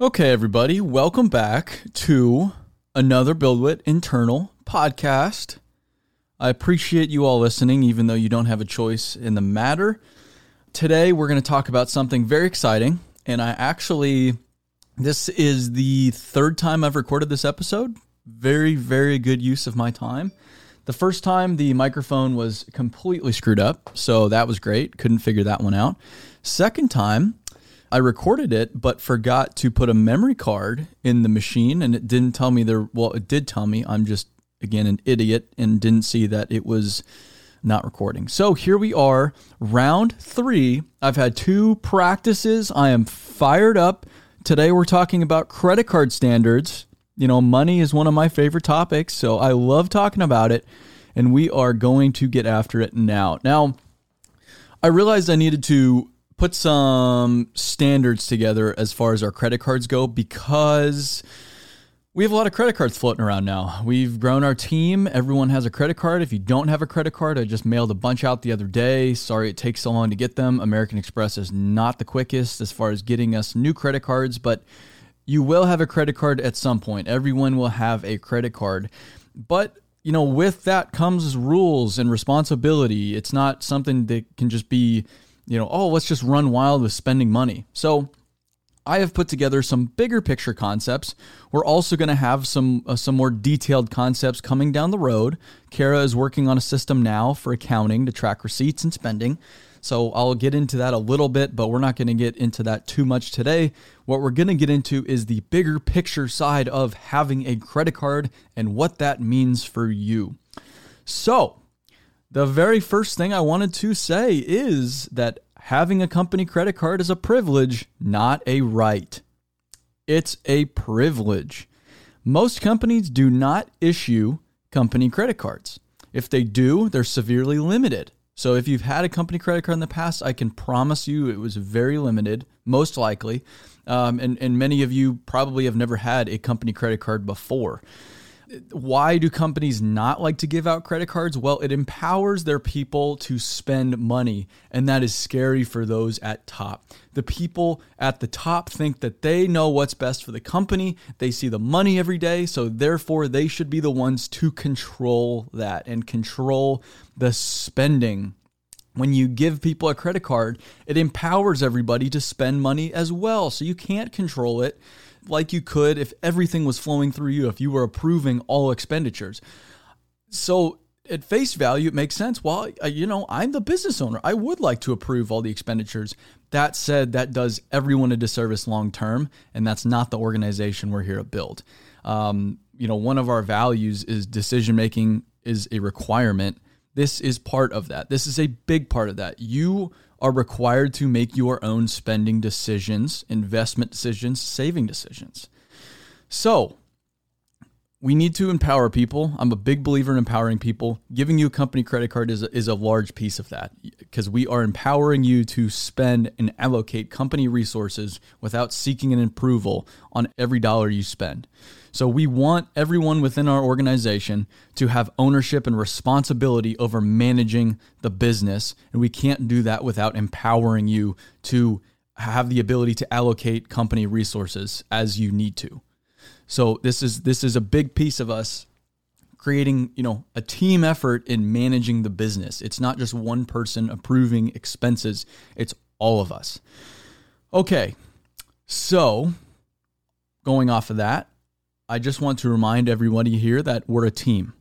Okay, everybody, welcome back to another BuildWitt internal podcast. I appreciate you all listening, even though you don't have a choice in the matter. Today, we're going to talk about something very exciting, and I actually, this is the third time I've recorded this episode. Very, very good use of my time. The first time, the microphone was completely screwed up, so that was great. Couldn't figure that one out. Second time, I recorded it, but forgot to put a memory card in the machine, and it didn't tell me there. Well, it did tell me. I'm just again an idiot and didn't see that it was not recording. So here we are, round three. I've had two practices. I am fired up. Today we're talking about credit card standards. You know, money is one of my favorite topics, so I love talking about it, and we are going to get after it now. Now, I realized I needed to put some standards together as far as our credit cards go because we have a lot of credit cards floating around now. We've grown our team. Everyone has a credit card. If you don't have a credit card, I just mailed a bunch out the other day. Sorry it takes so long to get them. American Express is not the quickest as far as getting us new credit cards, but you will have a credit card at some point. Everyone will have a credit card. But, you know, with that comes rules and responsibility. It's not something that can just be, you know, oh, let's just run wild with spending money. So, I have put together some bigger picture concepts. We're also going to have some uh, some more detailed concepts coming down the road. Kara is working on a system now for accounting to track receipts and spending. So I'll get into that a little bit, but we're not going to get into that too much today. What we're going to get into is the bigger picture side of having a credit card and what that means for you. So, the very first thing I wanted to say is that having a company credit card is a privilege, not a right. It's a privilege. Most companies do not issue company credit cards. If they do, they're severely limited. So if you've had a company credit card in the past, I can promise you it was very limited, most likely. Um, and, and many of you probably have never had a company credit card before. Why do companies not like to give out credit cards? Well, it empowers their people to spend money, and that is scary for those at top. The people at the top think that they know what's best for the company. They see the money every day, so therefore they should be the ones to control that and control the spending when you give people a credit card, it empowers everybody to spend money as well. So you can't control it like you could if everything was flowing through you, if you were approving all expenditures. So at face value, it makes sense. Well, you know, I'm the business owner. I would like to approve all the expenditures. That said, that does everyone a disservice long term, and that's not the organization we're here to build. Um, you know, one of our values is decision making is a requirement this is part of that. This is a big part of that. You are required to make your own spending decisions, investment decisions, saving decisions. So, we need to empower people. I'm a big believer in empowering people. Giving you a company credit card is a, is a large piece of that because we are empowering you to spend and allocate company resources without seeking an approval on every dollar you spend. So we want everyone within our organization to have ownership and responsibility over managing the business. And we can't do that without empowering you to have the ability to allocate company resources as you need to. So this is this is a big piece of us creating, you know, a team effort in managing the business. It's not just one person approving expenses, it's all of us. Okay. So, going off of that, I just want to remind everybody here that we're a team.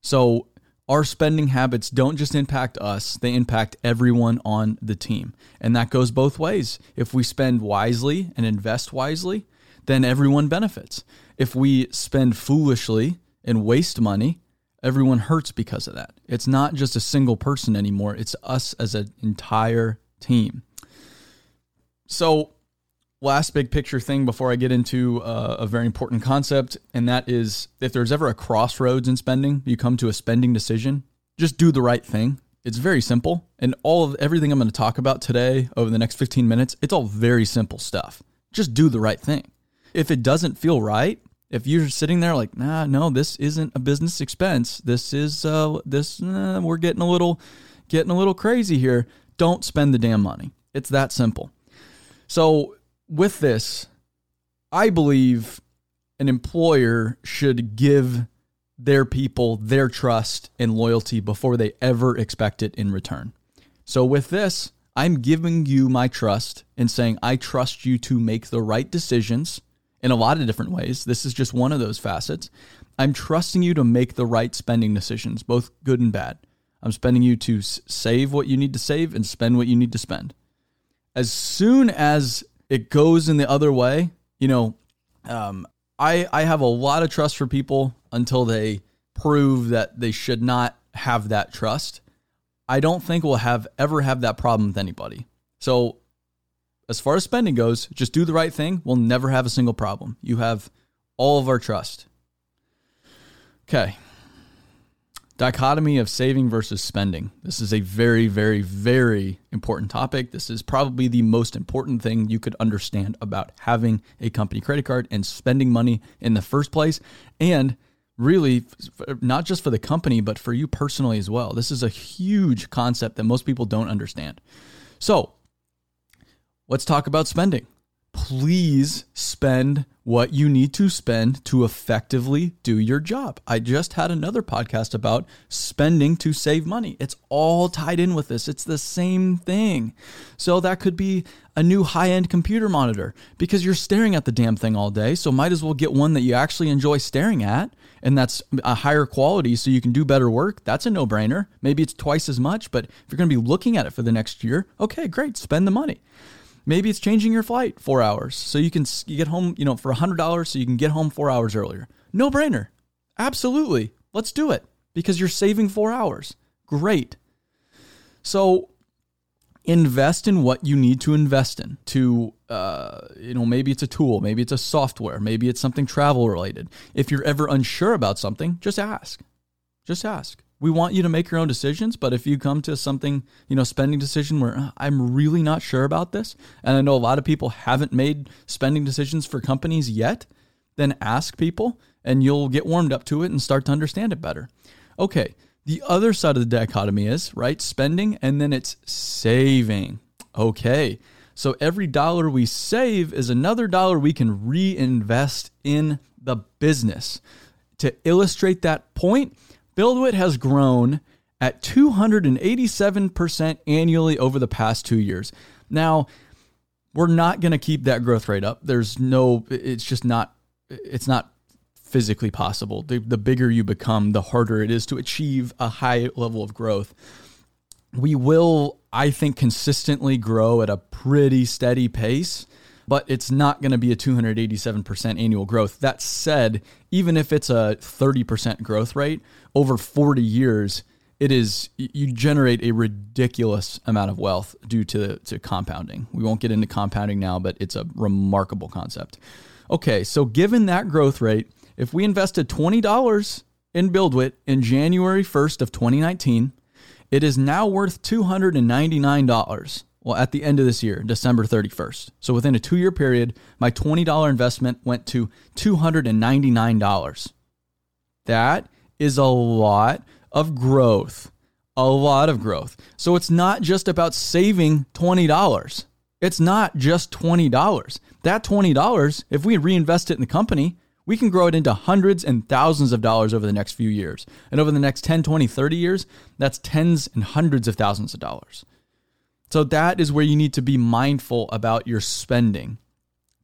So, our spending habits don't just impact us, they impact everyone on the team. And that goes both ways. If we spend wisely and invest wisely, then everyone benefits. If we spend foolishly and waste money, everyone hurts because of that. It's not just a single person anymore, it's us as an entire team. So, last big picture thing before I get into uh, a very important concept, and that is if there's ever a crossroads in spending, you come to a spending decision, just do the right thing. It's very simple, and all of everything I'm going to talk about today over the next 15 minutes, it's all very simple stuff. Just do the right thing. If it doesn't feel right, if you're sitting there like, nah, no, this isn't a business expense. This is uh, this we're getting a little getting a little crazy here. Don't spend the damn money. It's that simple. So with this, I believe an employer should give their people their trust and loyalty before they ever expect it in return. So, with this, I'm giving you my trust and saying, I trust you to make the right decisions in a lot of different ways. This is just one of those facets. I'm trusting you to make the right spending decisions, both good and bad. I'm spending you to save what you need to save and spend what you need to spend. As soon as it goes in the other way, you know, um, I I have a lot of trust for people until they prove that they should not have that trust. I don't think we'll have ever have that problem with anybody. So as far as spending goes, just do the right thing. We'll never have a single problem. You have all of our trust. Okay. Dichotomy of saving versus spending. This is a very, very, very important topic. This is probably the most important thing you could understand about having a company credit card and spending money in the first place. And really, not just for the company, but for you personally as well. This is a huge concept that most people don't understand. So, let's talk about spending please spend what you need to spend to effectively do your job. I just had another podcast about spending to save money. It's all tied in with this. It's the same thing. So that could be a new high-end computer monitor because you're staring at the damn thing all day, so might as well get one that you actually enjoy staring at and that's a higher quality so you can do better work. That's a no-brainer. Maybe it's twice as much, but if you're going to be looking at it for the next year, okay, great, spend the money. Maybe it's changing your flight four hours so you can you get home, you know, for $100 so you can get home four hours earlier. No brainer. Absolutely. Let's do it because you're saving four hours. Great. So invest in what you need to invest in to uh, you know maybe it's a tool maybe it's a software maybe it's something travel related if you're ever unsure about something just ask just ask we want you to make your own decisions, but if you come to something, you know, spending decision where uh, I'm really not sure about this, and I know a lot of people haven't made spending decisions for companies yet, then ask people and you'll get warmed up to it and start to understand it better. Okay, the other side of the dichotomy is, right, spending and then it's saving. Okay. So every dollar we save is another dollar we can reinvest in the business. To illustrate that point, BuildWitt has grown at 287% annually over the past two years. Now, we're not going to keep that growth rate up. There's no, it's just not, it's not physically possible. The, the bigger you become, the harder it is to achieve a high level of growth. We will, I think, consistently grow at a pretty steady pace but it's not going to be a 287% annual growth. That said, even if it's a 30% growth rate over 40 years, it is you generate a ridiculous amount of wealth due to to compounding. We won't get into compounding now, but it's a remarkable concept. Okay, so given that growth rate, if we invested $20 in BuildWitt in January 1st of 2019, it is now worth $299 well, at the end of this year, December 31st. So within a two year period, my $20 investment went to $299. That is a lot of growth. A lot of growth. So it's not just about saving $20. It's not just $20. That $20, if we reinvest it in the company, we can grow it into hundreds and thousands of dollars over the next few years. And over the next 10, 20, 30 years, that's tens and hundreds of thousands of dollars. So that is where you need to be mindful about your spending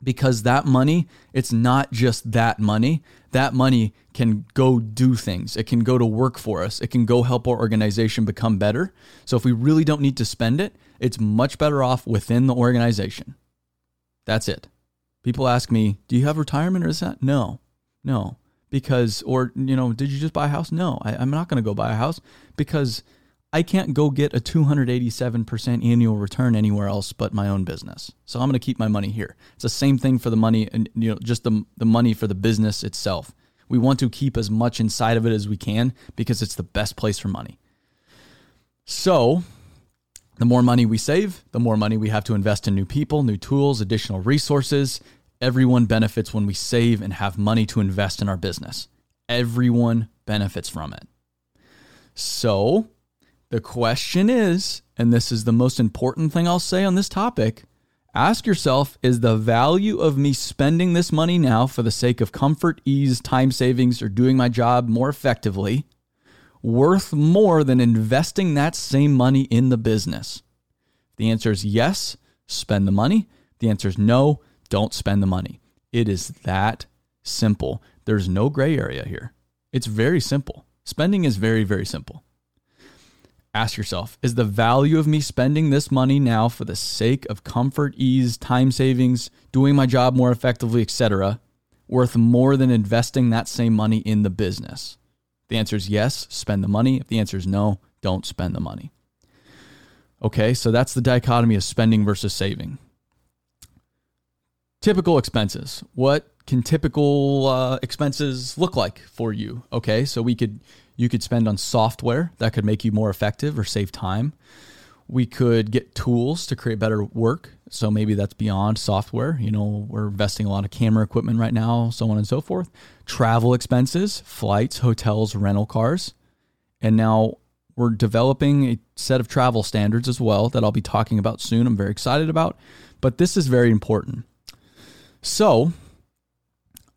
because that money, it's not just that money. That money can go do things. It can go to work for us. It can go help our organization become better. So if we really don't need to spend it, it's much better off within the organization. That's it. People ask me, "Do you have retirement or is that?" No. No. Because or you know, did you just buy a house? No. I, I'm not going to go buy a house because I can't go get a 287% annual return anywhere else but my own business. So I'm going to keep my money here. It's the same thing for the money and you know just the the money for the business itself. We want to keep as much inside of it as we can because it's the best place for money. So, the more money we save, the more money we have to invest in new people, new tools, additional resources. Everyone benefits when we save and have money to invest in our business. Everyone benefits from it. So, the question is, and this is the most important thing I'll say on this topic Ask yourself is the value of me spending this money now for the sake of comfort, ease, time savings, or doing my job more effectively worth more than investing that same money in the business? The answer is yes, spend the money. The answer is no, don't spend the money. It is that simple. There's no gray area here. It's very simple. Spending is very, very simple. Ask yourself Is the value of me spending this money now for the sake of comfort, ease, time savings, doing my job more effectively, etc., worth more than investing that same money in the business? the answer is yes, spend the money. If the answer is no, don't spend the money. Okay, so that's the dichotomy of spending versus saving. Typical expenses. What can typical uh, expenses look like for you? Okay, so we could you could spend on software that could make you more effective or save time. We could get tools to create better work. So maybe that's beyond software. You know, we're investing a lot of camera equipment right now, so on and so forth. Travel expenses, flights, hotels, rental cars. And now we're developing a set of travel standards as well that I'll be talking about soon. I'm very excited about. But this is very important. So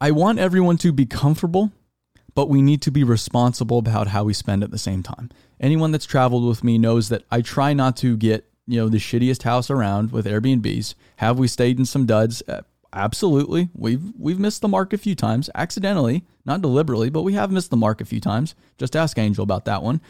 I want everyone to be comfortable but we need to be responsible about how we spend at the same time. Anyone that's traveled with me knows that I try not to get, you know, the shittiest house around with Airbnbs. Have we stayed in some duds? Uh, absolutely. We've we've missed the mark a few times, accidentally, not deliberately, but we have missed the mark a few times. Just ask Angel about that one.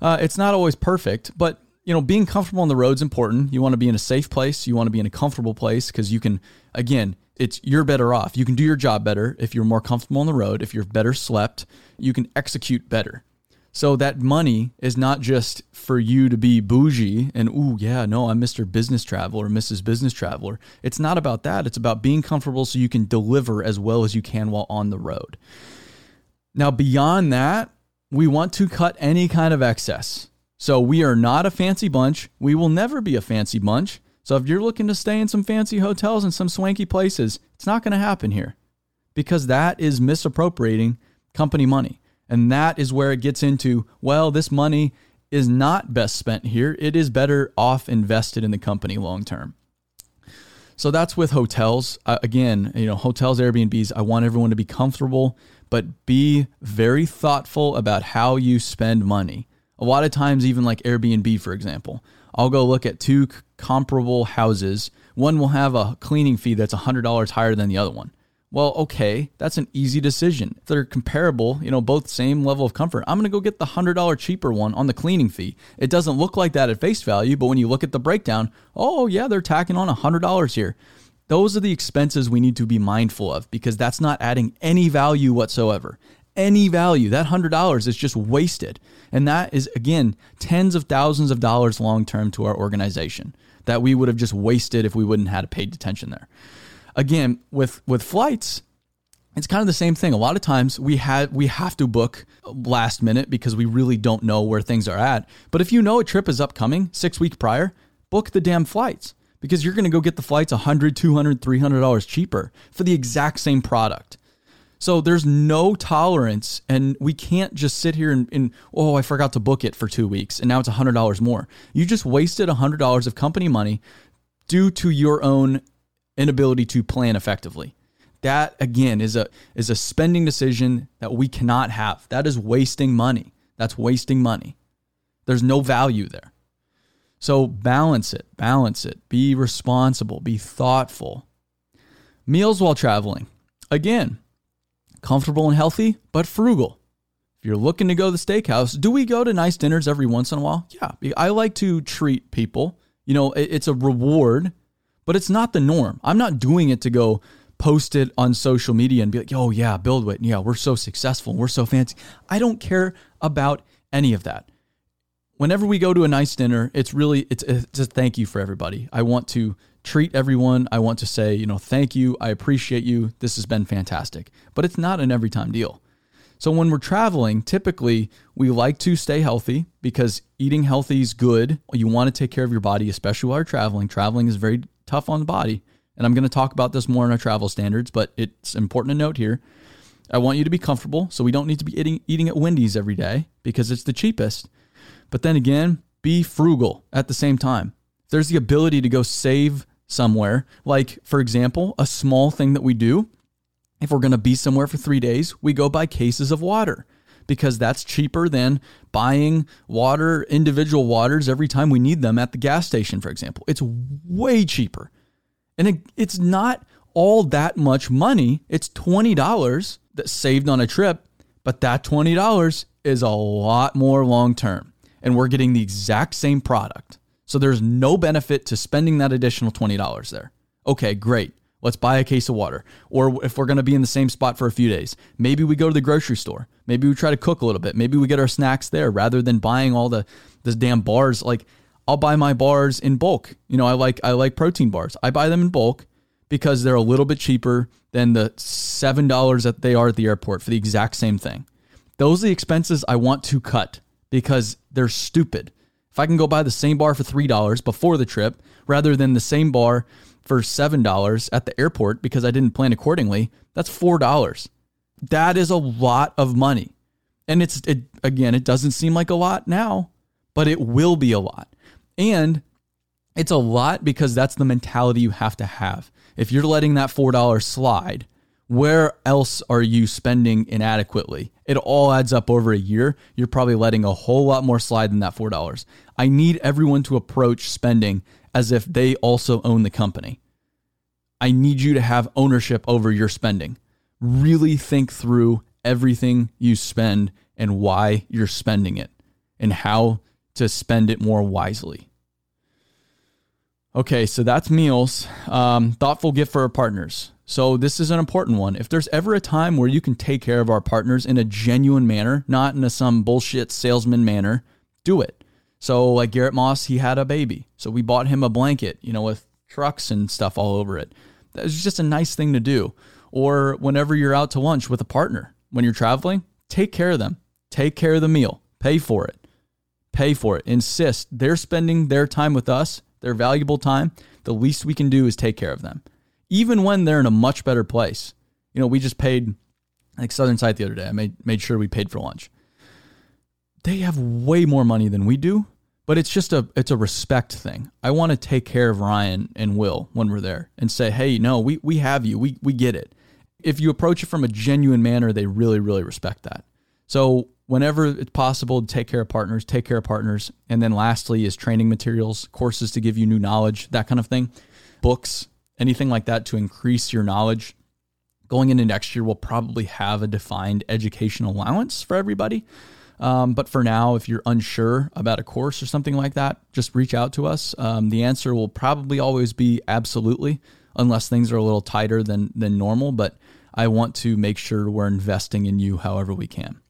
Uh, it's not always perfect, but you know, being comfortable on the road is important. You want to be in a safe place. You want to be in a comfortable place because you can, again, it's you're better off. You can do your job better if you're more comfortable on the road, if you're better slept, you can execute better. So that money is not just for you to be bougie and ooh yeah, no, I'm Mr. Business Traveler Mrs. Business Traveler. It's not about that. It's about being comfortable so you can deliver as well as you can while on the road. Now beyond that, we want to cut any kind of excess. So we are not a fancy bunch. We will never be a fancy bunch. So if you're looking to stay in some fancy hotels and some swanky places, it's not going to happen here because that is misappropriating company money. And that is where it gets into, well, this money is not best spent here. It is better off invested in the company long term. So that's with hotels. Uh, again, you know, hotels, Airbnbs, I want everyone to be comfortable, but be very thoughtful about how you spend money. A lot of times, even like Airbnb, for example, I'll go look at two comparable houses. One will have a cleaning fee that's $100 higher than the other one. Well, okay, that's an easy decision. If they're comparable, you know, both same level of comfort, I'm to go get the $100 cheaper one on the cleaning fee. It doesn't look like that at face value, but when you look at the breakdown, oh, yeah, they're tacking on $100 here. Those are the expenses we need to be mindful of because that's not adding any value whatsoever any value. That $100 is just wasted. And that is, again, tens of thousands of dollars long term to our organization that we would have just wasted if we wouldn't had a paid attention there. Again, with, with flights, it's kind of the same thing. A lot of times we had we have to book last minute because we really don't know where things are at. But if you know a trip is upcoming 6 weeks prior, book the damn flights because you're going to go get the flights 100, 200, 300 dollars cheaper for the exact same product. So there's no tolerance, and we can't just sit here and, and, oh, I forgot to book it for two weeks, and now it's hundred dollars more. You just wasted hundred dollars of company money due to your own inability to plan effectively. That again is a is a spending decision that we cannot have. That is wasting money. That's wasting money. There's no value there. So balance it, balance it. Be responsible, be thoughtful. Meals while traveling. Again, comfortable and healthy, but frugal. If you're looking to go to the steakhouse, do we go to nice dinners every once in a while? Yeah, I like to treat people. You know, it's a reward, but it's not the norm. I'm not doing it to go post it on social media and be like, oh, yeah, BuildWitt. Yeah, we're so successful. We're so fancy. I don't care about any of that. Whenever we go to a nice dinner, it's really it's, it's a thank you for everybody. I want to treat everyone. I want to say, you know, thank you. I appreciate you. This has been fantastic. But it's not an every time deal. So when we're traveling, typically we like to stay healthy because eating healthy is good. You want to take care of your body, especially while you're traveling. Traveling is very tough on the body. And I'm going to talk about this more in our travel standards, but it's important to note here. I want you to be comfortable, so we don't need to be eating, eating at Wendy's every day because it's the cheapest. But then again, be frugal at the same time. There's the ability to go save somewhere. Like, for example, a small thing that we do if we're going to be somewhere for three days, we go buy cases of water because that's cheaper than buying water, individual waters every time we need them at the gas station, for example. It's way cheaper. And it, it's not all that much money. It's $20 that saved on a trip, but that $20 is a lot more long term. And we're getting the exact same product. So there's no benefit to spending that additional $20 there. Okay, great. Let's buy a case of water. Or if we're going to be in the same spot for a few days, maybe we go to the grocery store. Maybe we try to cook a little bit. Maybe we get our snacks there rather than buying all the this damn bars. Like I'll buy my bars in bulk. You know, I like I like protein bars. I buy them in bulk because they're a little bit cheaper than the seven dollars that they are at the airport for the exact same thing. Those are the expenses I want to cut because they're stupid. If I can go buy the same bar for three dollars before the trip rather than the same bar for $7 at the airport because I didn't plan accordingly, that's $4. That is a lot of money. And it's it again, it doesn't seem like a lot now, but it will be a lot. And it's a lot because that's the mentality you have to have. If you're letting that $4 slide, where else are you spending inadequately? It all adds up over a year. You're probably letting a whole lot more slide than that $4. I need everyone to approach spending as if they also own the company. I need you to have ownership over your spending. Really think through everything you spend and why you're spending it and how to spend it more wisely. Okay, so that's meals. Um, thoughtful gift for our partners. So, this is an important one. If there's ever a time where you can take care of our partners in a genuine manner, not in a some bullshit salesman manner, do it. So like Garrett Moss, he had a baby. So we bought him a blanket, you know, with trucks and stuff all over it. That was just a nice thing to do. Or whenever you're out to lunch with a partner, when you're traveling, take care of them. Take care of the meal. Pay for it. Pay for it. Insist. They're spending their time with us, their valuable time. The least we can do is take care of them. Even when they're in a much better place. You know, we just paid like Southern Sight the other day. I made made sure we paid for lunch they have way more money than we do, but it's just a it's a respect thing. I want to take care of Ryan and Will when we're there and say, "Hey, no, we we have you. We we get it." If you approach it from a genuine manner, they really really respect that. So, whenever it's possible to take care of partners, take care of partners. And then lastly is training materials, courses to give you new knowledge, that kind of thing. Books, anything like that to increase your knowledge. Going into next year, we'll probably have a defined education allowance for everybody. Um, but for now, if you're unsure about a course or something like that, just reach out to us. Um, the answer will probably always be absolutely, unless things are a little tighter than than normal. But I want to make sure we're investing in you however we can.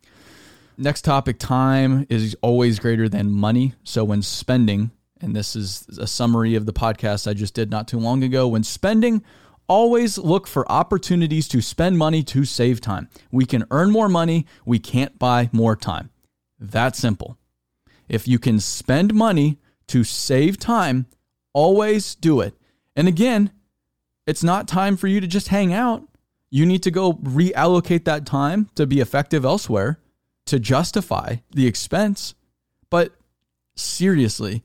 Next topic time is always greater than money. So when spending, and this is a summary of the podcast I just did not too long ago, when spending, always look for opportunities to spend money to save time. We can earn more money, we can't buy more time. That simple. If you can spend money to save time, always do it. And again, it's not time for you to just hang out. You need to go reallocate that time to be effective elsewhere to justify the expense. But seriously,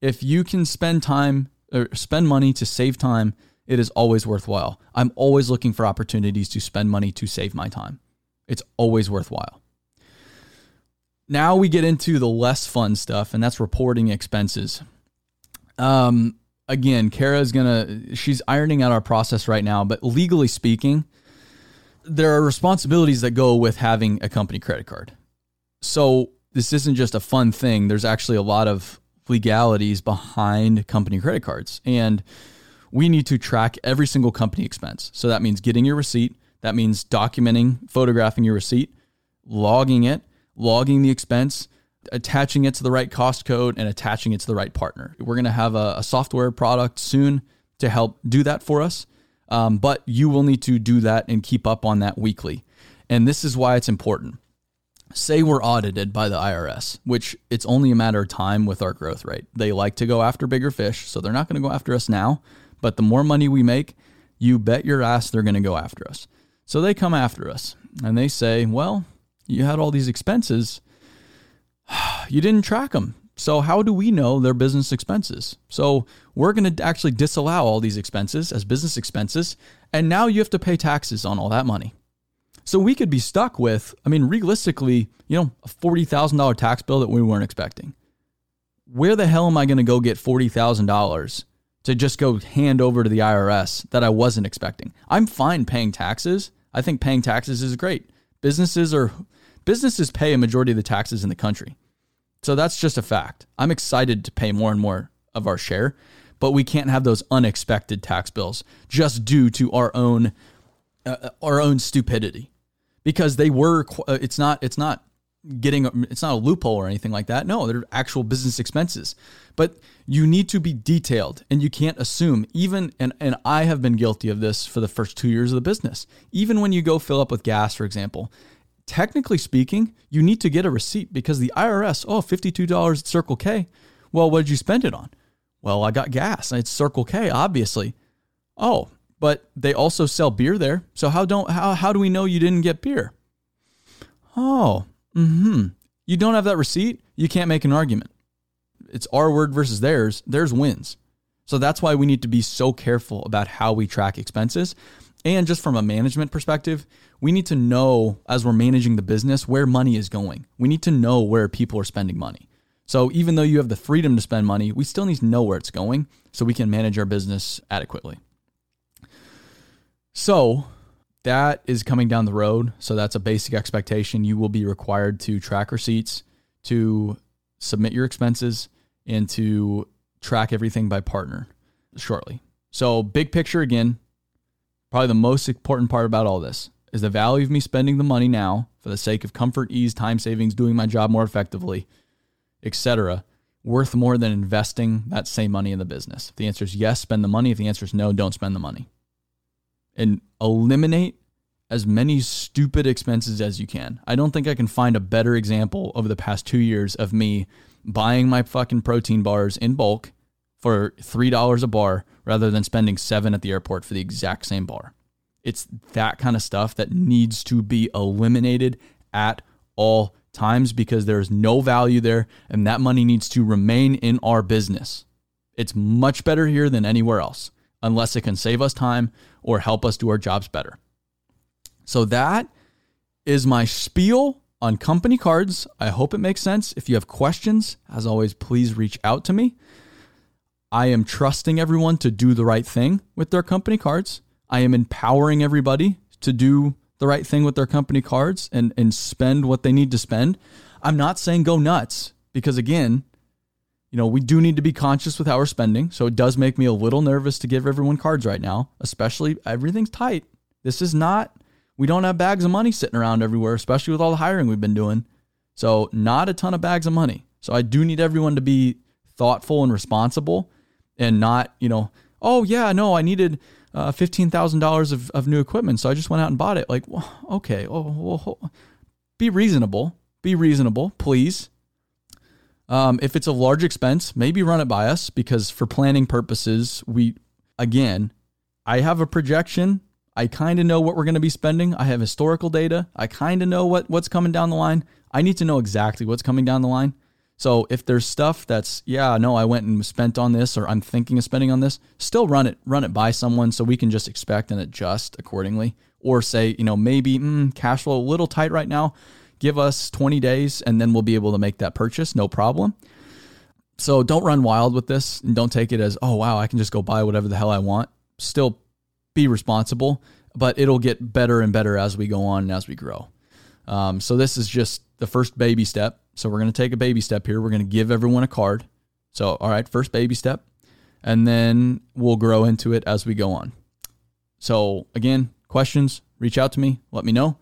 if you can spend time or spend money to save time, it is always worthwhile. I'm always looking for opportunities to spend money to save my time. It's always worthwhile. Now we get into the less fun stuff, and that's reporting expenses. Um, again, Kara is gonna she's ironing out our process right now, but legally speaking, there are responsibilities that go with having a company credit card. So this isn't just a fun thing. There's actually a lot of legalities behind company credit cards. And we need to track every single company expense. So that means getting your receipt, that means documenting, photographing your receipt, logging it, logging the expense, attaching it to the right cost code, and attaching it to the right partner. We're going to have a, a, software product soon to help do that for us. Um, but you will need to do that and keep up on that weekly. And this is why it's important. Say we're audited by the IRS, which it's only a matter of time with our growth rate. They like to go after bigger fish, so they're not going to go after us now. But the more money we make, you bet your ass they're going to go after us. So they come after us and they say, well, you had all these expenses. You didn't track them. So, how do we know their business expenses? So, we're going to actually disallow all these expenses as business expenses. And now you have to pay taxes on all that money. So, we could be stuck with, I mean, realistically, you know, a $40,000 tax bill that we weren't expecting. Where the hell am I going to go get $40,000 to just go hand over to the IRS that I wasn't expecting? I'm fine paying taxes. I think paying taxes is great. Businesses are businesses pay a majority of the taxes in the country. So that's just a fact. I'm excited to pay more and more of our share, but we can't have those unexpected tax bills just due to our own uh, uh our own stupidity. Because they were uh, it's not it's not getting it's not a loophole or anything like that. No, they're actual business expenses. But you need to be detailed and you can't assume even and and I have been guilty of this for the first 2 years of the business. Even when you go fill up with gas for example, technically speaking, you need to get a receipt because the IRS, oh, $52 at Circle K. Well, what did you spend it on? Well, I got gas. It's Circle K, obviously. Oh, but they also sell beer there. So how don't how how do we know you didn't get beer? Oh, hmm You don't have that receipt, you can't make an argument. It's our word versus theirs. Theirs wins. So that's why we need to be so careful about how we track expenses. And just from a management perspective, we need to know as we're managing the business where money is going. We need to know where people are spending money. So even though you have the freedom to spend money, we still need to know where it's going so we can manage our business adequately. So that is coming down the road. So that's a basic expectation. You will be required to track receipts, to submit your expenses, and to track everything by partner shortly. So, big picture again, probably the most important part about all this is the value of me spending the money now for the sake of comfort, ease, time savings, doing my job more effectively, etc., worth more than investing that same money in the business? If the answer is yes, spend the money. If the answer is no, don't spend the money. And eliminate as many stupid expenses as you can. I don't think I can find a better example over the past two years of me buying my fucking protein bars in bulk for $3 a bar rather than spending seven at the airport for the exact same bar. It's that kind of stuff that needs to be eliminated at all times because there's no value there and that money needs to remain in our business. It's much better here than anywhere else, unless it can save us time or help us do our jobs better. So that is my spiel on company cards. I hope it makes sense. If you have questions, as always, please reach out to me. I am trusting everyone to do the right thing with their company cards. I am empowering everybody to do the right thing with their company cards and, and spend what they need to spend. I'm not saying go nuts because, again, you know, we do need to be conscious with how we're spending. So it does make me a little nervous to give everyone cards right now, especially everything's tight. This is not, we don't have bags of money sitting around everywhere, especially with all the hiring we've been doing. So, not a ton of bags of money. So, I do need everyone to be thoughtful and responsible and not, you know, oh, yeah, no, I needed uh, $15,000 of, of new equipment. So I just went out and bought it. Like, okay, oh, well, be reasonable. Be reasonable, please. Um, if it's a large expense, maybe run it by us because for planning purposes, we, again, I have a projection. I kind of know what we're going to be spending. I have historical data. I kind of know what, what's coming down the line. I need to know exactly what's coming down the line. So if there's stuff that's yeah, no, I went and spent on this or I'm thinking of spending on this, still run it run it by someone so we can just expect and adjust accordingly or say, you know, maybe mm, cash flow a little tight right now. Give us 20 days and then we'll be able to make that purchase, no problem. So don't run wild with this and don't take it as, "Oh wow, I can just go buy whatever the hell I want." Still be responsible, but it'll get better and better as we go on and as we grow. Um, so this is just the first baby step so we're going to take a baby step here. We're going to give everyone a card. So, all right, first baby step. And then we'll grow into it as we go on. So, again, questions, reach out to me, let me know.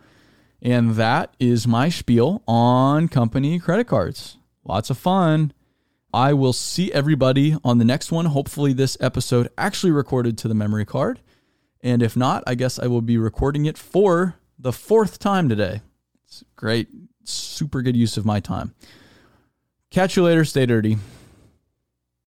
And that is my spiel on company credit cards. Lots of fun. I will see everybody on the next one. Hopefully, this episode actually recorded to the memory card. And if not, I guess I will be recording it for the fourth time today. It's great super good use of my time. Catch you later. Stay dirty.